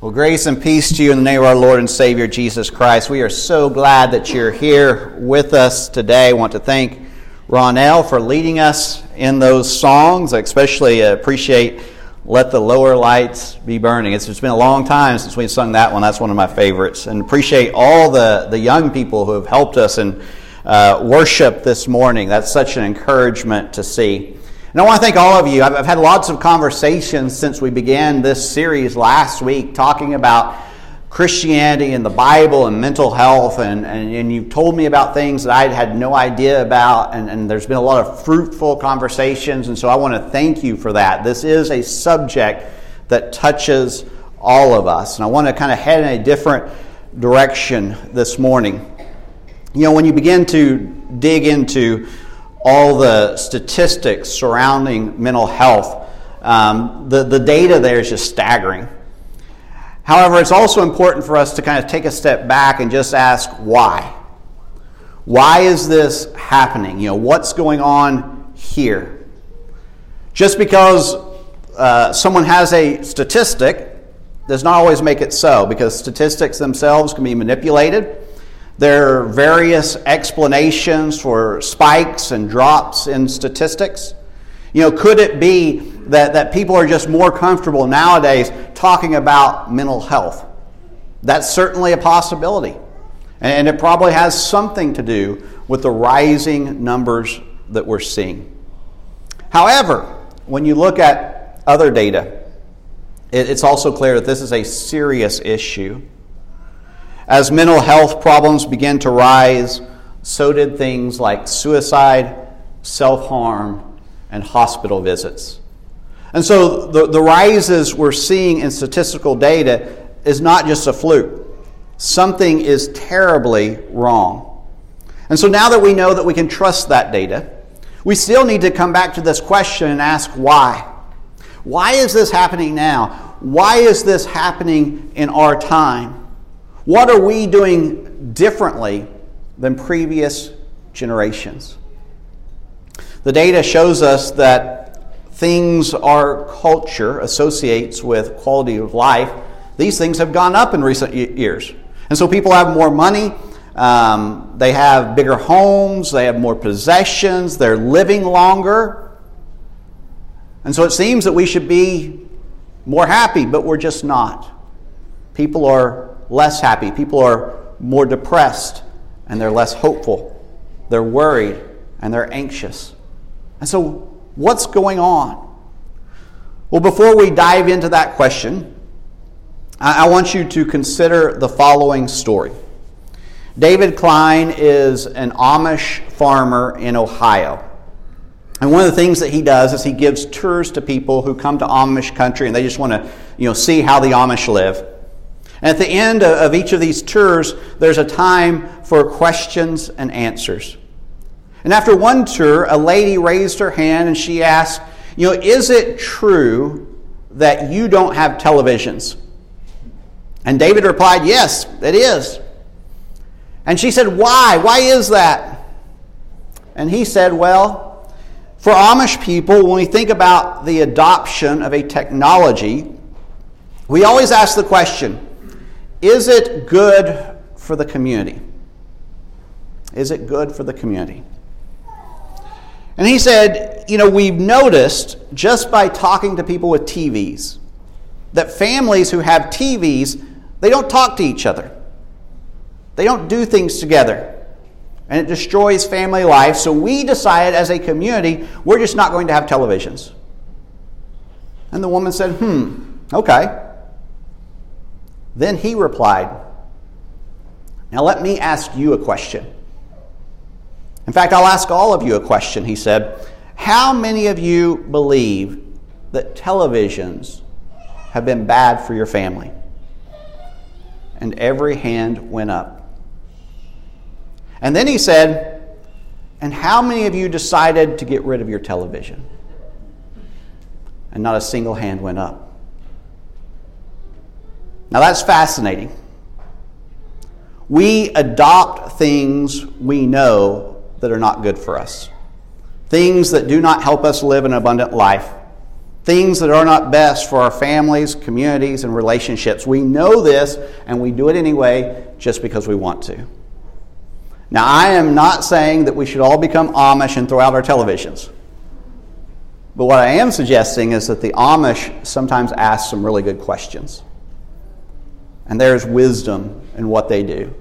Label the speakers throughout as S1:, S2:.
S1: Well, grace and peace to you in the name of our Lord and Savior Jesus Christ. We are so glad that you're here with us today. I want to thank Ronell for leading us in those songs. I especially appreciate Let the Lower Lights Be Burning. It's, it's been a long time since we've sung that one. That's one of my favorites. And appreciate all the, the young people who have helped us in uh, worship this morning. That's such an encouragement to see. And I want to thank all of you. I've, had lots of conversations since we began this series last week talking about Christianity and the Bible and mental health, and, and, and, you've told me about things that I had no idea about, and, and there's been a lot of fruitful conversations, and so I want to thank you for that. This is a subject that touches all of us, and I want to kind of head in a different direction this morning. You know, when you begin to dig into all the statistics surrounding mental health, um, the, the data there is just staggering. However, it's also important for us to kind of take a step back and just ask why. Why is this happening? You know, what's going on here? Just because uh, someone has a statistic does not always make it so, because statistics themselves can be manipulated there are various explanations for spikes and drops in statistics. You know, could it be that, that people are just more comfortable nowadays talking about mental health? That's certainly a possibility. And it probably has something to do with the rising numbers that we're seeing. However, when you look at other data, it's also clear that this is a serious issue. As mental health problems began to rise, so did things like suicide, self harm, and hospital visits. And so the, the rises we're seeing in statistical data is not just a fluke. Something is terribly wrong. And so now that we know that we can trust that data, we still need to come back to this question and ask why. Why is this happening now? Why is this happening in our time? What are we doing differently than previous generations? The data shows us that things our culture associates with quality of life, these things have gone up in recent years. And so people have more money, um, they have bigger homes, they have more possessions, they're living longer. And so it seems that we should be more happy, but we're just not. People are less happy. People are more depressed and they're less hopeful. They're worried and they're anxious. And so, what's going on? Well, before we dive into that question, I want you to consider the following story. David Kline is an Amish farmer in Ohio. And one of the things that he does is he gives tours to people who come to Amish country and they just want to, you know, see how the Amish live. And at the end of each of these tours, there's a time for questions and answers. And after one tour, a lady raised her hand and she asked, You know, is it true that you don't have televisions? And David replied, Yes, it is. And she said, Why? Why is that? And he said, Well, for Amish people, when we think about the adoption of a technology, we always ask the question is it good for the community? Is it good for the community? And he said, You know, we've noticed just by talking to people with TVs that families who have TVs, they don't talk to each other. They don't do things together. And it destroys family life. So we decided as a community, we're just not going to have televisions. And the woman said, Hmm, okay. Then he replied, Now let me ask you a question. In fact, I'll ask all of you a question, he said. How many of you believe that televisions have been bad for your family? And every hand went up. And then he said, And how many of you decided to get rid of your television? And not a single hand went up. Now that's fascinating. We adopt things we know that are not good for us, things that do not help us live an abundant life. things that are not best for our families, communities, and relationships. We know this and we do it anyway just because we want to. Now, I am not saying that we should all become Amish and throw out our televisions. But what I am suggesting is that the Amish sometimes ask some really good questions. And there's wisdom in what they do,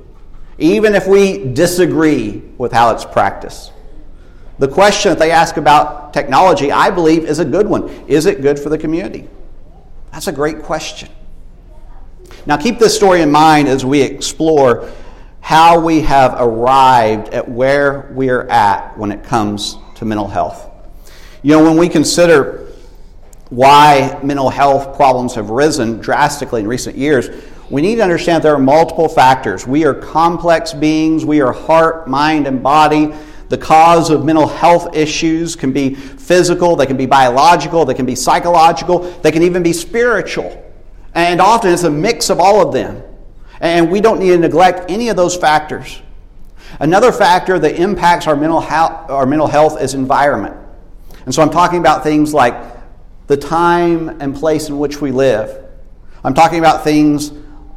S1: even if we disagree with how it's practiced. The question that they ask about technology, I believe, is a good one. Is it good for the community? That's a great question. Now, keep this story in mind as we explore how we have arrived at where we're at when it comes to mental health. You know, when we consider why mental health problems have risen drastically in recent years, we need to understand there are multiple factors. We are complex beings, we are heart, mind, and body. The cause of mental health issues can be physical, they can be biological, they can be psychological, they can even be spiritual. And often it's a mix of all of them. And we don't need to neglect any of those factors. Another factor that impacts our mental, health, our mental health is environment. And so I'm talking about things like the time and place in which we live. I'm talking about things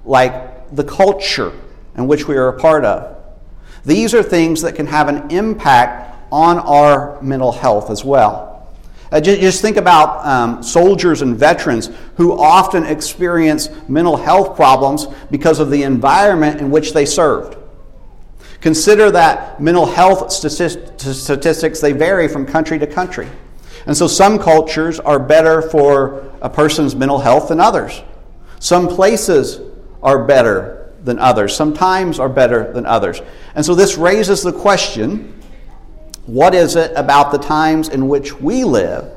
S1: like the culture in which we are a part of. These are things that can have an impact on our mental health as well. Uh, just think about um, soldiers and veterans who often experience mental health problems because of the environment in which they served. Consider that mental health statistics they vary from country to country. And so some cultures are better for a person's mental health than others. Some places are better than others. sometimes are better than others. And so this raises the question what is it about the times in which we live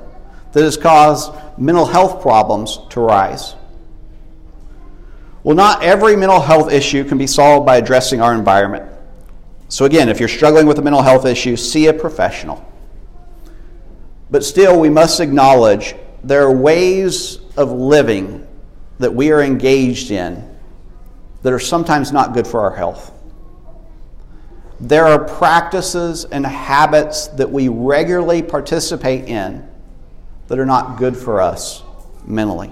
S1: that has caused mental health problems to rise? Well, not every mental health issue can be solved by addressing our environment. So, again, if you're struggling with a mental health issue, see a professional. But still, we must acknowledge there are ways of living that we are engaged in that are sometimes not good for our health. There are practices and habits that we regularly participate in that are not good for us mentally.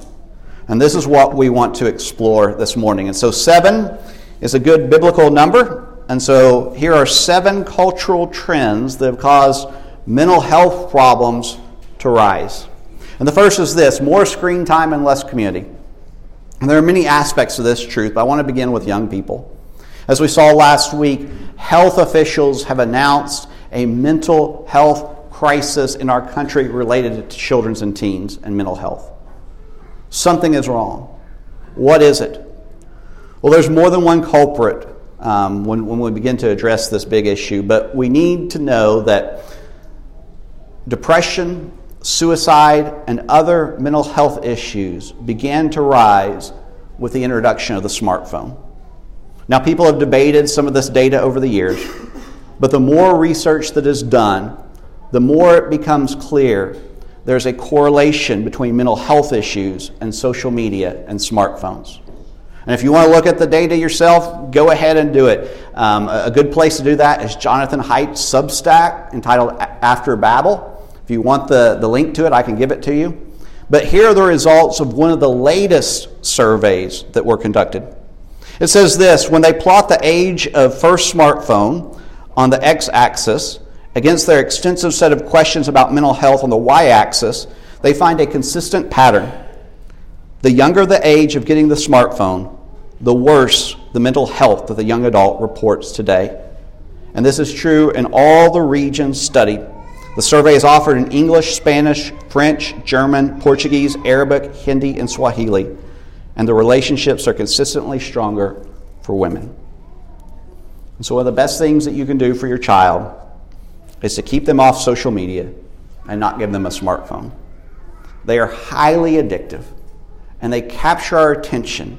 S1: And this is what we want to explore this morning. And so, seven is a good biblical number. And so, here are seven cultural trends that have caused mental health problems to rise. And the first is this more screen time and less community. And there are many aspects to this truth, but I want to begin with young people. As we saw last week, health officials have announced a mental health crisis in our country related to children's and teens and mental health. Something is wrong. What is it? Well, there's more than one culprit um, when, when we begin to address this big issue, but we need to know that depression, suicide, and other mental health issues began to rise with the introduction of the smartphone. Now, people have debated some of this data over the years, but the more research that is done, the more it becomes clear there's a correlation between mental health issues and social media and smartphones. And if you want to look at the data yourself, go ahead and do it. Um, a good place to do that is Jonathan Haidt's Substack entitled After Babel. If you want the, the link to it, I can give it to you. But here are the results of one of the latest surveys that were conducted. It says this when they plot the age of first smartphone on the x axis against their extensive set of questions about mental health on the y axis, they find a consistent pattern. The younger the age of getting the smartphone, the worse the mental health that the young adult reports today. And this is true in all the regions studied. The survey is offered in English, Spanish, French, German, Portuguese, Arabic, Hindi, and Swahili and the relationships are consistently stronger for women. And so, one of the best things that you can do for your child is to keep them off social media and not give them a smartphone. They are highly addictive and they capture our attention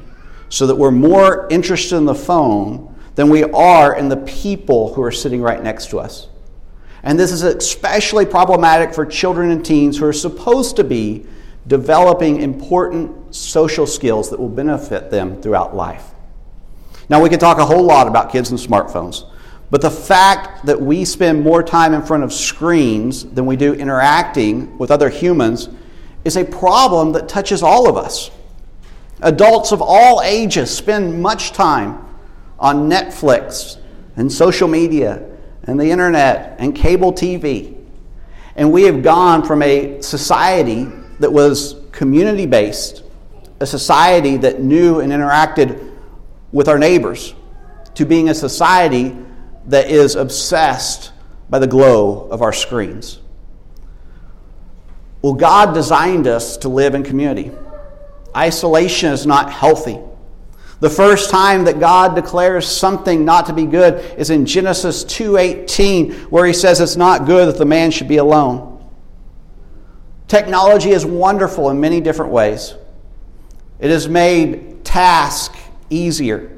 S1: so that we're more interested in the phone than we are in the people who are sitting right next to us. And this is especially problematic for children and teens who are supposed to be developing important social skills that will benefit them throughout life. Now, we can talk a whole lot about kids and smartphones, but the fact that we spend more time in front of screens than we do interacting with other humans is a problem that touches all of us. Adults of all ages spend much time on Netflix and social media and the internet and cable TV. And we have gone from a society that was community based, a society that knew and interacted with our neighbors, to being a society that is obsessed by the glow of our screens. Well, God designed us to live in community. Isolation is not healthy. The first time that God declares something not to be good is in Genesis 2:18 where he says it's not good that the man should be alone. Technology is wonderful in many different ways. It has made tasks easier.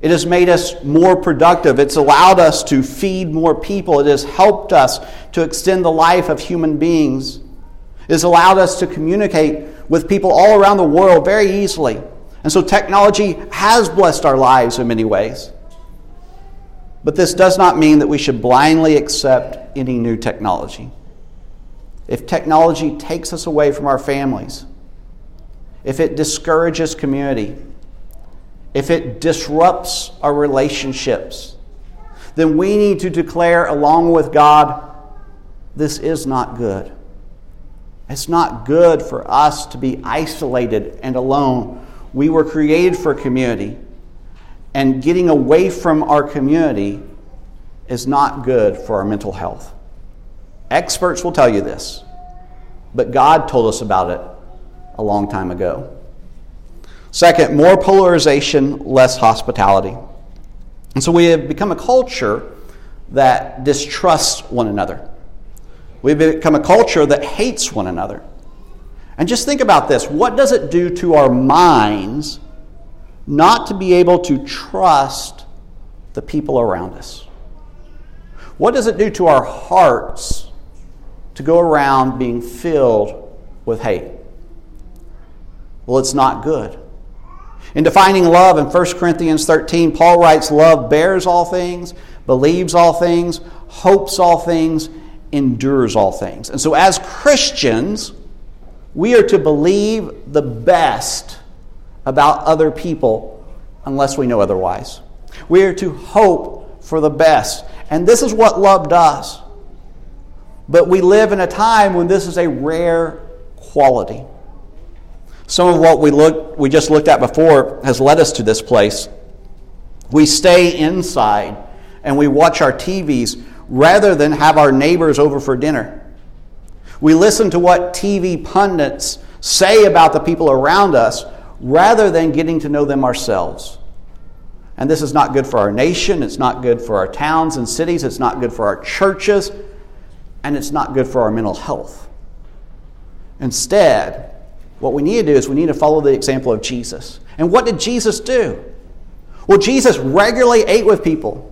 S1: It has made us more productive. It's allowed us to feed more people. It has helped us to extend the life of human beings. It has allowed us to communicate with people all around the world very easily. And so technology has blessed our lives in many ways. But this does not mean that we should blindly accept any new technology. If technology takes us away from our families, if it discourages community, if it disrupts our relationships, then we need to declare, along with God, this is not good. It's not good for us to be isolated and alone we were created for community, and getting away from our community is not good for our mental health. Experts will tell you this, but God told us about it a long time ago. Second, more polarization, less hospitality. And so we have become a culture that distrusts one another. We've become a culture that hates one another. And just think about this what does it do to our minds not to be able to trust the people around us? What does it do to our hearts to go around being filled with hate? Well, it's not good. In defining love in 1 Corinthians 13, Paul writes, Love bears all things, believes all things, hopes all things, endures all things. And so, as Christians, we are to believe the best about other people unless we know otherwise. We are to hope for the best. And this is what love does. But we live in a time when this is a rare quality. Some of what we, look, we just looked at before has led us to this place. We stay inside and we watch our TVs rather than have our neighbors over for dinner. We listen to what TV pundits say about the people around us rather than getting to know them ourselves. And this is not good for our nation, it's not good for our towns and cities, it's not good for our churches, and it's not good for our mental health. Instead, what we need to do is we need to follow the example of Jesus. And what did Jesus do? Well, Jesus regularly ate with people.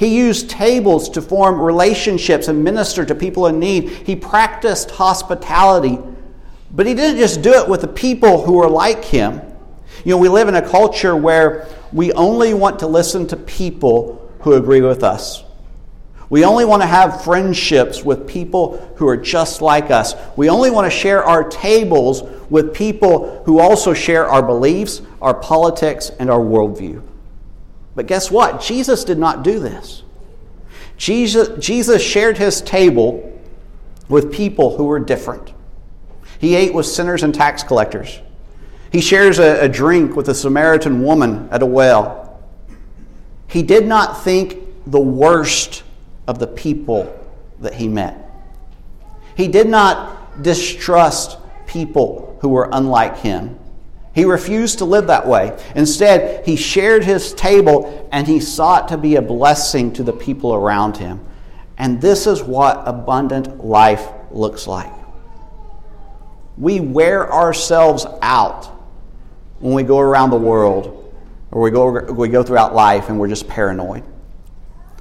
S1: He used tables to form relationships and minister to people in need. He practiced hospitality, but he didn't just do it with the people who were like him. You know, we live in a culture where we only want to listen to people who agree with us. We only want to have friendships with people who are just like us. We only want to share our tables with people who also share our beliefs, our politics, and our worldview. But guess what? Jesus did not do this. Jesus, Jesus shared his table with people who were different. He ate with sinners and tax collectors. He shares a, a drink with a Samaritan woman at a well. He did not think the worst of the people that he met. He did not distrust people who were unlike him. He refused to live that way. Instead, he shared his table and he sought to be a blessing to the people around him. And this is what abundant life looks like. We wear ourselves out when we go around the world or we go, we go throughout life and we're just paranoid.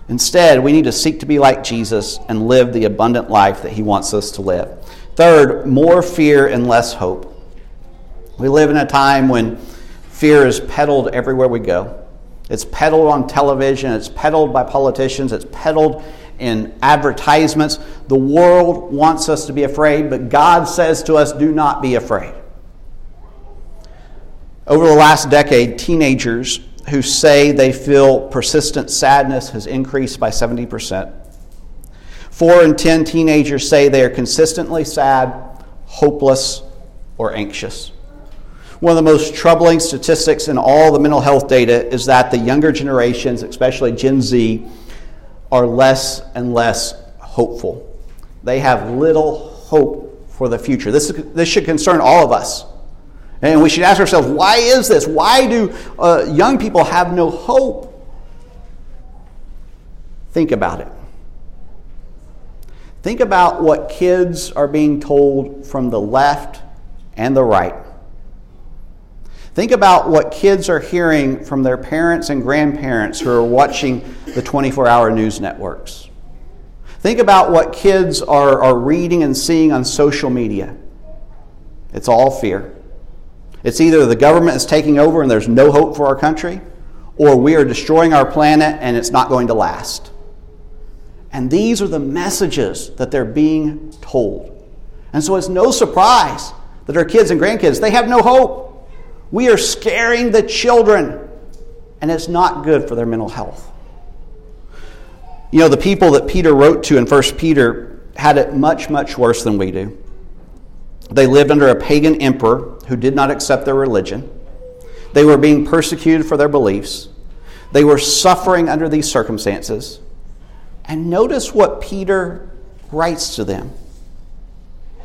S1: Instead, we need to seek to be like Jesus and live the abundant life that he wants us to live. Third, more fear and less hope. We live in a time when fear is peddled everywhere we go. It's peddled on television, it's peddled by politicians, it's peddled in advertisements. The world wants us to be afraid, but God says to us, do not be afraid. Over the last decade, teenagers who say they feel persistent sadness has increased by 70%. Four in 10 teenagers say they are consistently sad, hopeless, or anxious. One of the most troubling statistics in all the mental health data is that the younger generations, especially Gen Z, are less and less hopeful. They have little hope for the future. This, this should concern all of us. And we should ask ourselves, why is this? Why do uh, young people have no hope? Think about it. Think about what kids are being told from the left and the right. Think about what kids are hearing from their parents and grandparents who are watching the 24 hour news networks. Think about what kids are, are reading and seeing on social media. It's all fear. It's either the government is taking over and there's no hope for our country, or we are destroying our planet and it's not going to last. And these are the messages that they're being told. And so it's no surprise that our kids and grandkids, they have no hope. We are scaring the children, and it's not good for their mental health. You know, the people that Peter wrote to in 1 Peter had it much, much worse than we do. They lived under a pagan emperor who did not accept their religion. They were being persecuted for their beliefs. They were suffering under these circumstances. And notice what Peter writes to them.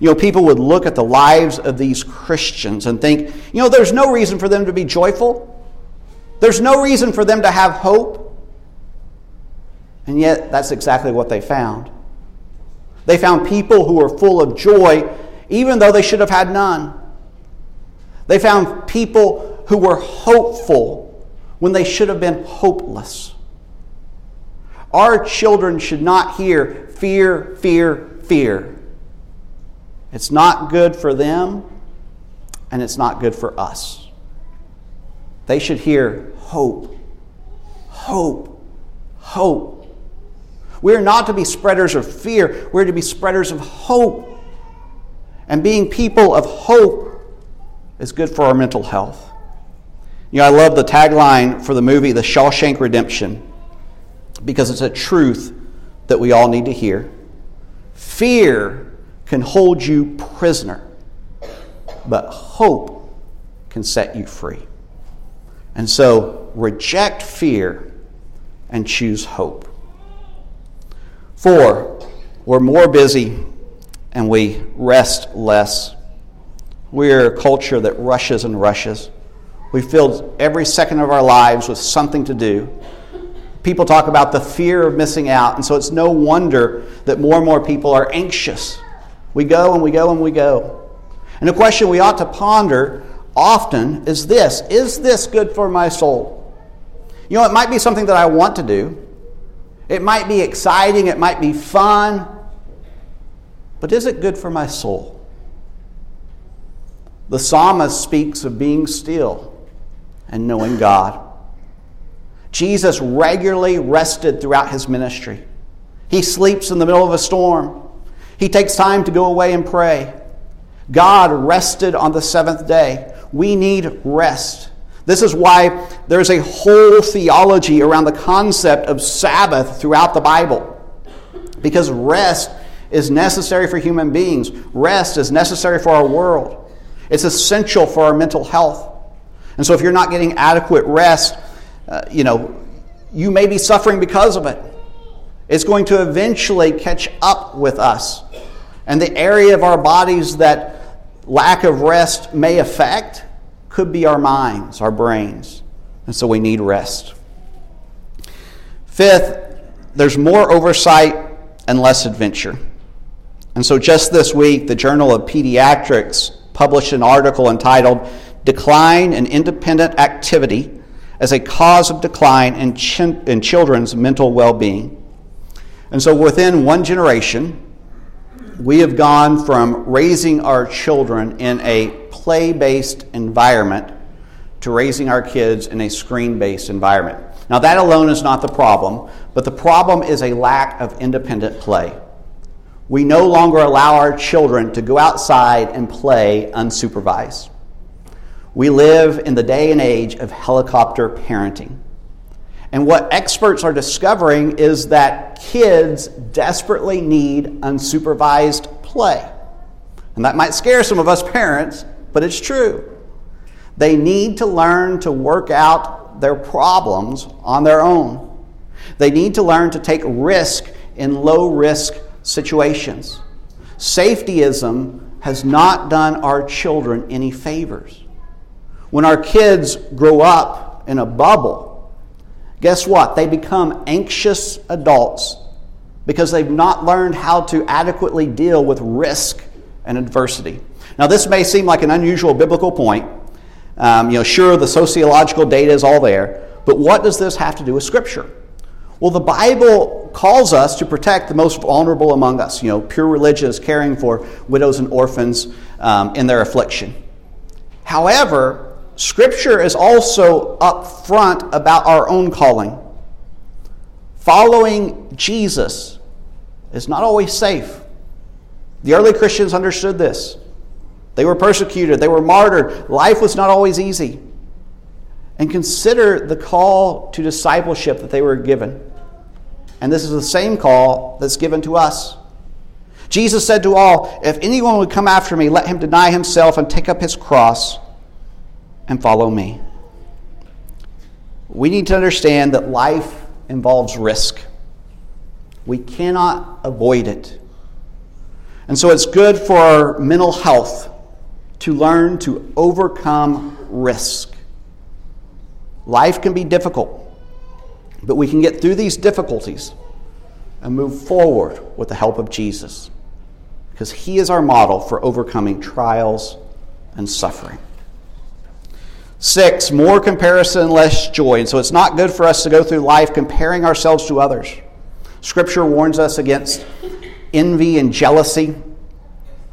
S1: You know, people would look at the lives of these Christians and think, you know, there's no reason for them to be joyful. There's no reason for them to have hope. And yet, that's exactly what they found. They found people who were full of joy, even though they should have had none. They found people who were hopeful when they should have been hopeless. Our children should not hear fear, fear, fear. It's not good for them, and it's not good for us. They should hear hope, hope, hope. We are not to be spreaders of fear, we're to be spreaders of hope. And being people of hope is good for our mental health. You know, I love the tagline for the movie The Shawshank Redemption because it's a truth that we all need to hear. Fear can hold you prisoner, but hope can set you free. And so reject fear and choose hope. Four, we're more busy and we rest less. We're a culture that rushes and rushes. We fill every second of our lives with something to do. People talk about the fear of missing out, and so it's no wonder that more and more people are anxious we go and we go and we go. And the question we ought to ponder often is this Is this good for my soul? You know, it might be something that I want to do, it might be exciting, it might be fun, but is it good for my soul? The psalmist speaks of being still and knowing God. Jesus regularly rested throughout his ministry. He sleeps in the middle of a storm. He takes time to go away and pray. God rested on the seventh day. We need rest. This is why there's a whole theology around the concept of Sabbath throughout the Bible. Because rest is necessary for human beings, rest is necessary for our world. It's essential for our mental health. And so if you're not getting adequate rest, uh, you know, you may be suffering because of it. It's going to eventually catch up with us. And the area of our bodies that lack of rest may affect could be our minds, our brains. And so we need rest. Fifth, there's more oversight and less adventure. And so just this week, the Journal of Pediatrics published an article entitled Decline in Independent Activity as a Cause of Decline in, ch- in Children's Mental Well Being. And so within one generation, we have gone from raising our children in a play based environment to raising our kids in a screen based environment. Now, that alone is not the problem, but the problem is a lack of independent play. We no longer allow our children to go outside and play unsupervised. We live in the day and age of helicopter parenting. And what experts are discovering is that kids desperately need unsupervised play. And that might scare some of us parents, but it's true. They need to learn to work out their problems on their own. They need to learn to take risk in low risk situations. Safetyism has not done our children any favors. When our kids grow up in a bubble, guess what? They become anxious adults because they've not learned how to adequately deal with risk and adversity. Now, this may seem like an unusual biblical point. Um, you know, sure, the sociological data is all there, but what does this have to do with Scripture? Well, the Bible calls us to protect the most vulnerable among us. You know, pure religion is caring for widows and orphans um, in their affliction. However, Scripture is also upfront about our own calling. Following Jesus is not always safe. The early Christians understood this. They were persecuted, they were martyred. Life was not always easy. And consider the call to discipleship that they were given. And this is the same call that's given to us. Jesus said to all, If anyone would come after me, let him deny himself and take up his cross and follow me. We need to understand that life involves risk. We cannot avoid it. And so it's good for our mental health to learn to overcome risk. Life can be difficult, but we can get through these difficulties and move forward with the help of Jesus because he is our model for overcoming trials and suffering. Six, more comparison, less joy. And so it's not good for us to go through life comparing ourselves to others. Scripture warns us against envy and jealousy.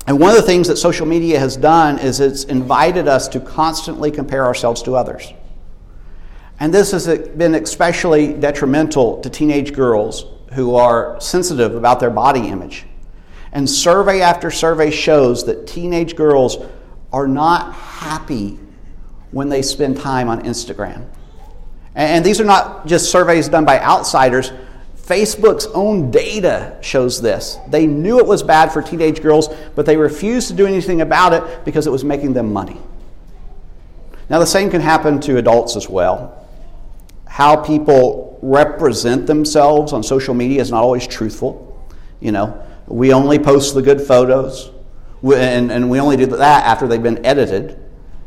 S1: And one of the things that social media has done is it's invited us to constantly compare ourselves to others. And this has been especially detrimental to teenage girls who are sensitive about their body image. And survey after survey shows that teenage girls are not happy when they spend time on Instagram. And these are not just surveys done by outsiders. Facebook's own data shows this. They knew it was bad for teenage girls, but they refused to do anything about it because it was making them money. Now, the same can happen to adults as well. How people represent themselves on social media is not always truthful. You know, we only post the good photos, and, and we only do that after they've been edited.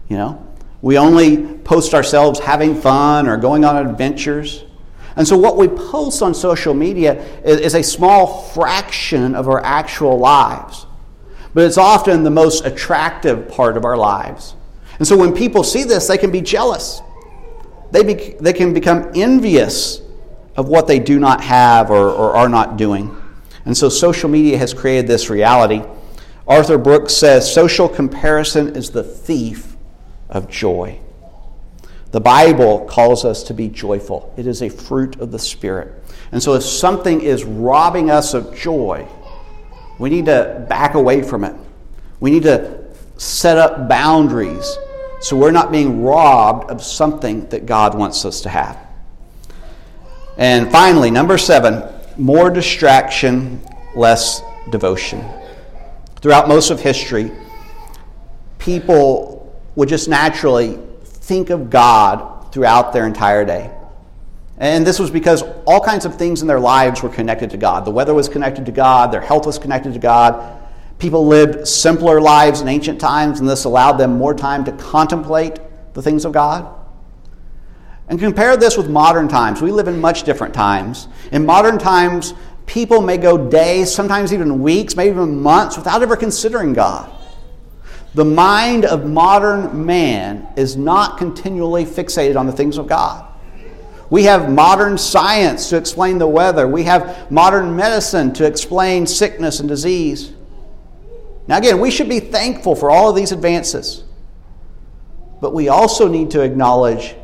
S1: You know, we only post ourselves having fun or going on adventures. And so, what we post on social media is, is, a small fraction of our actual lives, but it's often the most attractive part of our lives. And so, when people see this, they can be jealous. They, be, they can become envious of what they do not have or, or are not doing. And so, social media has created this reality. Arthur Brooks says social comparison is the thief of joy. The Bible calls us to be joyful, it is a fruit of the Spirit. And so, if something is robbing us of joy, we need to back away from it. We need to set up boundaries so we're not being robbed of something that God wants us to have. And finally, number seven more distraction, less devotion. Throughout most of history, people would just naturally think of God throughout their entire day. And this was because all kinds of things in their lives were connected to God. The weather was connected to God, their health was connected to God. People lived simpler lives in ancient times, and this allowed them more time to contemplate the things of God. And compare this with modern times. We live in much different times. In modern times, People may go days, sometimes even weeks, maybe even months without ever considering God. The mind of modern man is not continually fixated on the things of God. We have modern science to explain the weather. We have modern medicine to explain sickness and disease. Now, again, we should be thankful for all of these advances. But we also need to acknowledge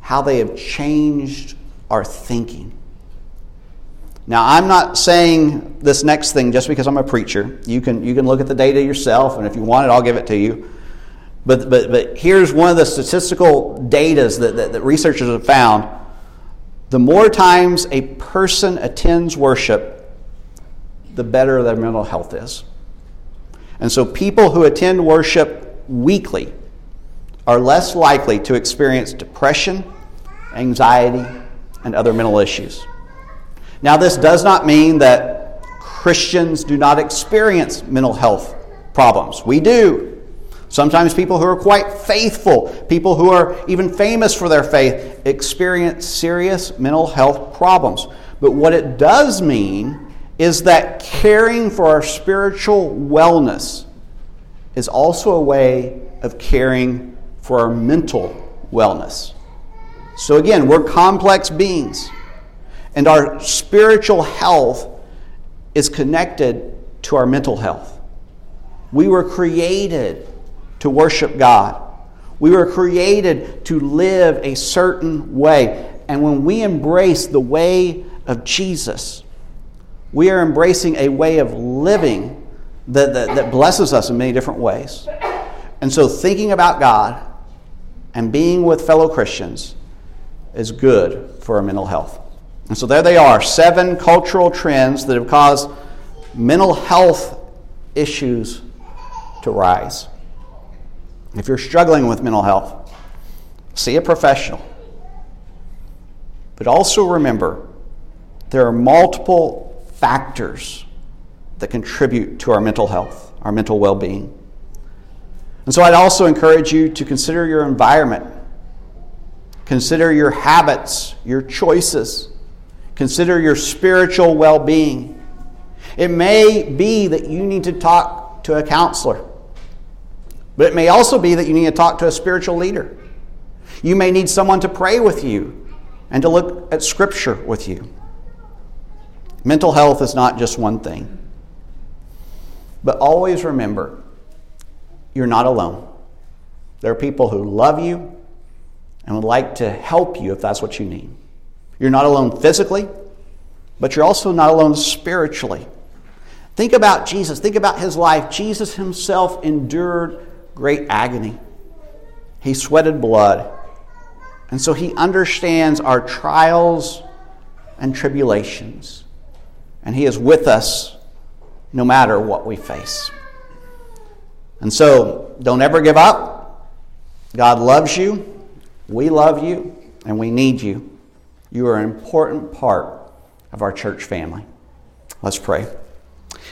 S1: how they have changed our thinking. Now, I'm not saying this next thing just because I'm a preacher. You can, you can look at the data yourself, and if you want it, I'll give it to you. But, but, but here's one of the statistical data that, that, that researchers have found. The more times a person attends worship, the better their mental health is. And so people who attend worship weekly are less likely to experience depression, anxiety, and other mental issues. Now, this does not mean that Christians do not experience mental health problems. We do. Sometimes people who are quite faithful, people who are even famous for their faith, experience serious mental health problems. But what it does mean is that caring for our spiritual wellness is also a way of caring for our mental wellness. So, again, we're complex beings. And our spiritual health is connected to our mental health. We were created to worship God. We were created to live a certain way. And when we embrace the way of Jesus, we are embracing a way of living that, that, that blesses us in many different ways. And so, thinking about God and being with fellow Christians is good for our mental health. And so there they are seven cultural trends that have caused mental health issues to rise. If you're struggling with mental health, see a professional. But also remember, there are multiple factors that contribute to our mental health, our mental well being. And so I'd also encourage you to consider your environment, consider your habits, your choices. Consider your spiritual well being. It may be that you need to talk to a counselor, but it may also be that you need to talk to a spiritual leader. You may need someone to pray with you and to look at Scripture with you. Mental health is not just one thing. But always remember, you're not alone. There are people who love you and would like to help you if that's what you need. You're not alone physically, but you're also not alone spiritually. Think about Jesus. Think about his life. Jesus himself endured great agony, he sweated blood. And so he understands our trials and tribulations. And he is with us no matter what we face. And so don't ever give up. God loves you. We love you. And we need you. You are an important part of our church family. Let's pray.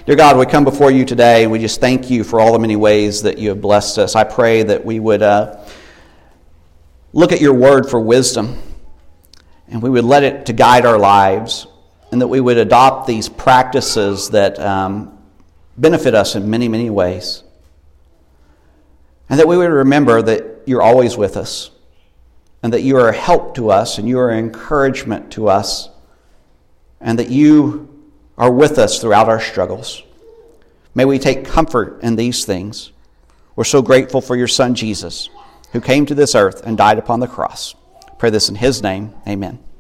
S1: Dear God, we come before you today and we just thank you for all the many ways that you have blessed us. I pray that we would uh, look at your word for wisdom and we would let it to guide our lives and that we would adopt these practices that um, benefit us in many, many ways. And that we would remember that you're always with us and that you are a help to us and you are an encouragement to us, and that you are with us throughout our struggles. May we take comfort in these things. We're so grateful for your Son, Jesus, who came to this earth and died upon the cross. Pray this in his name. Amen.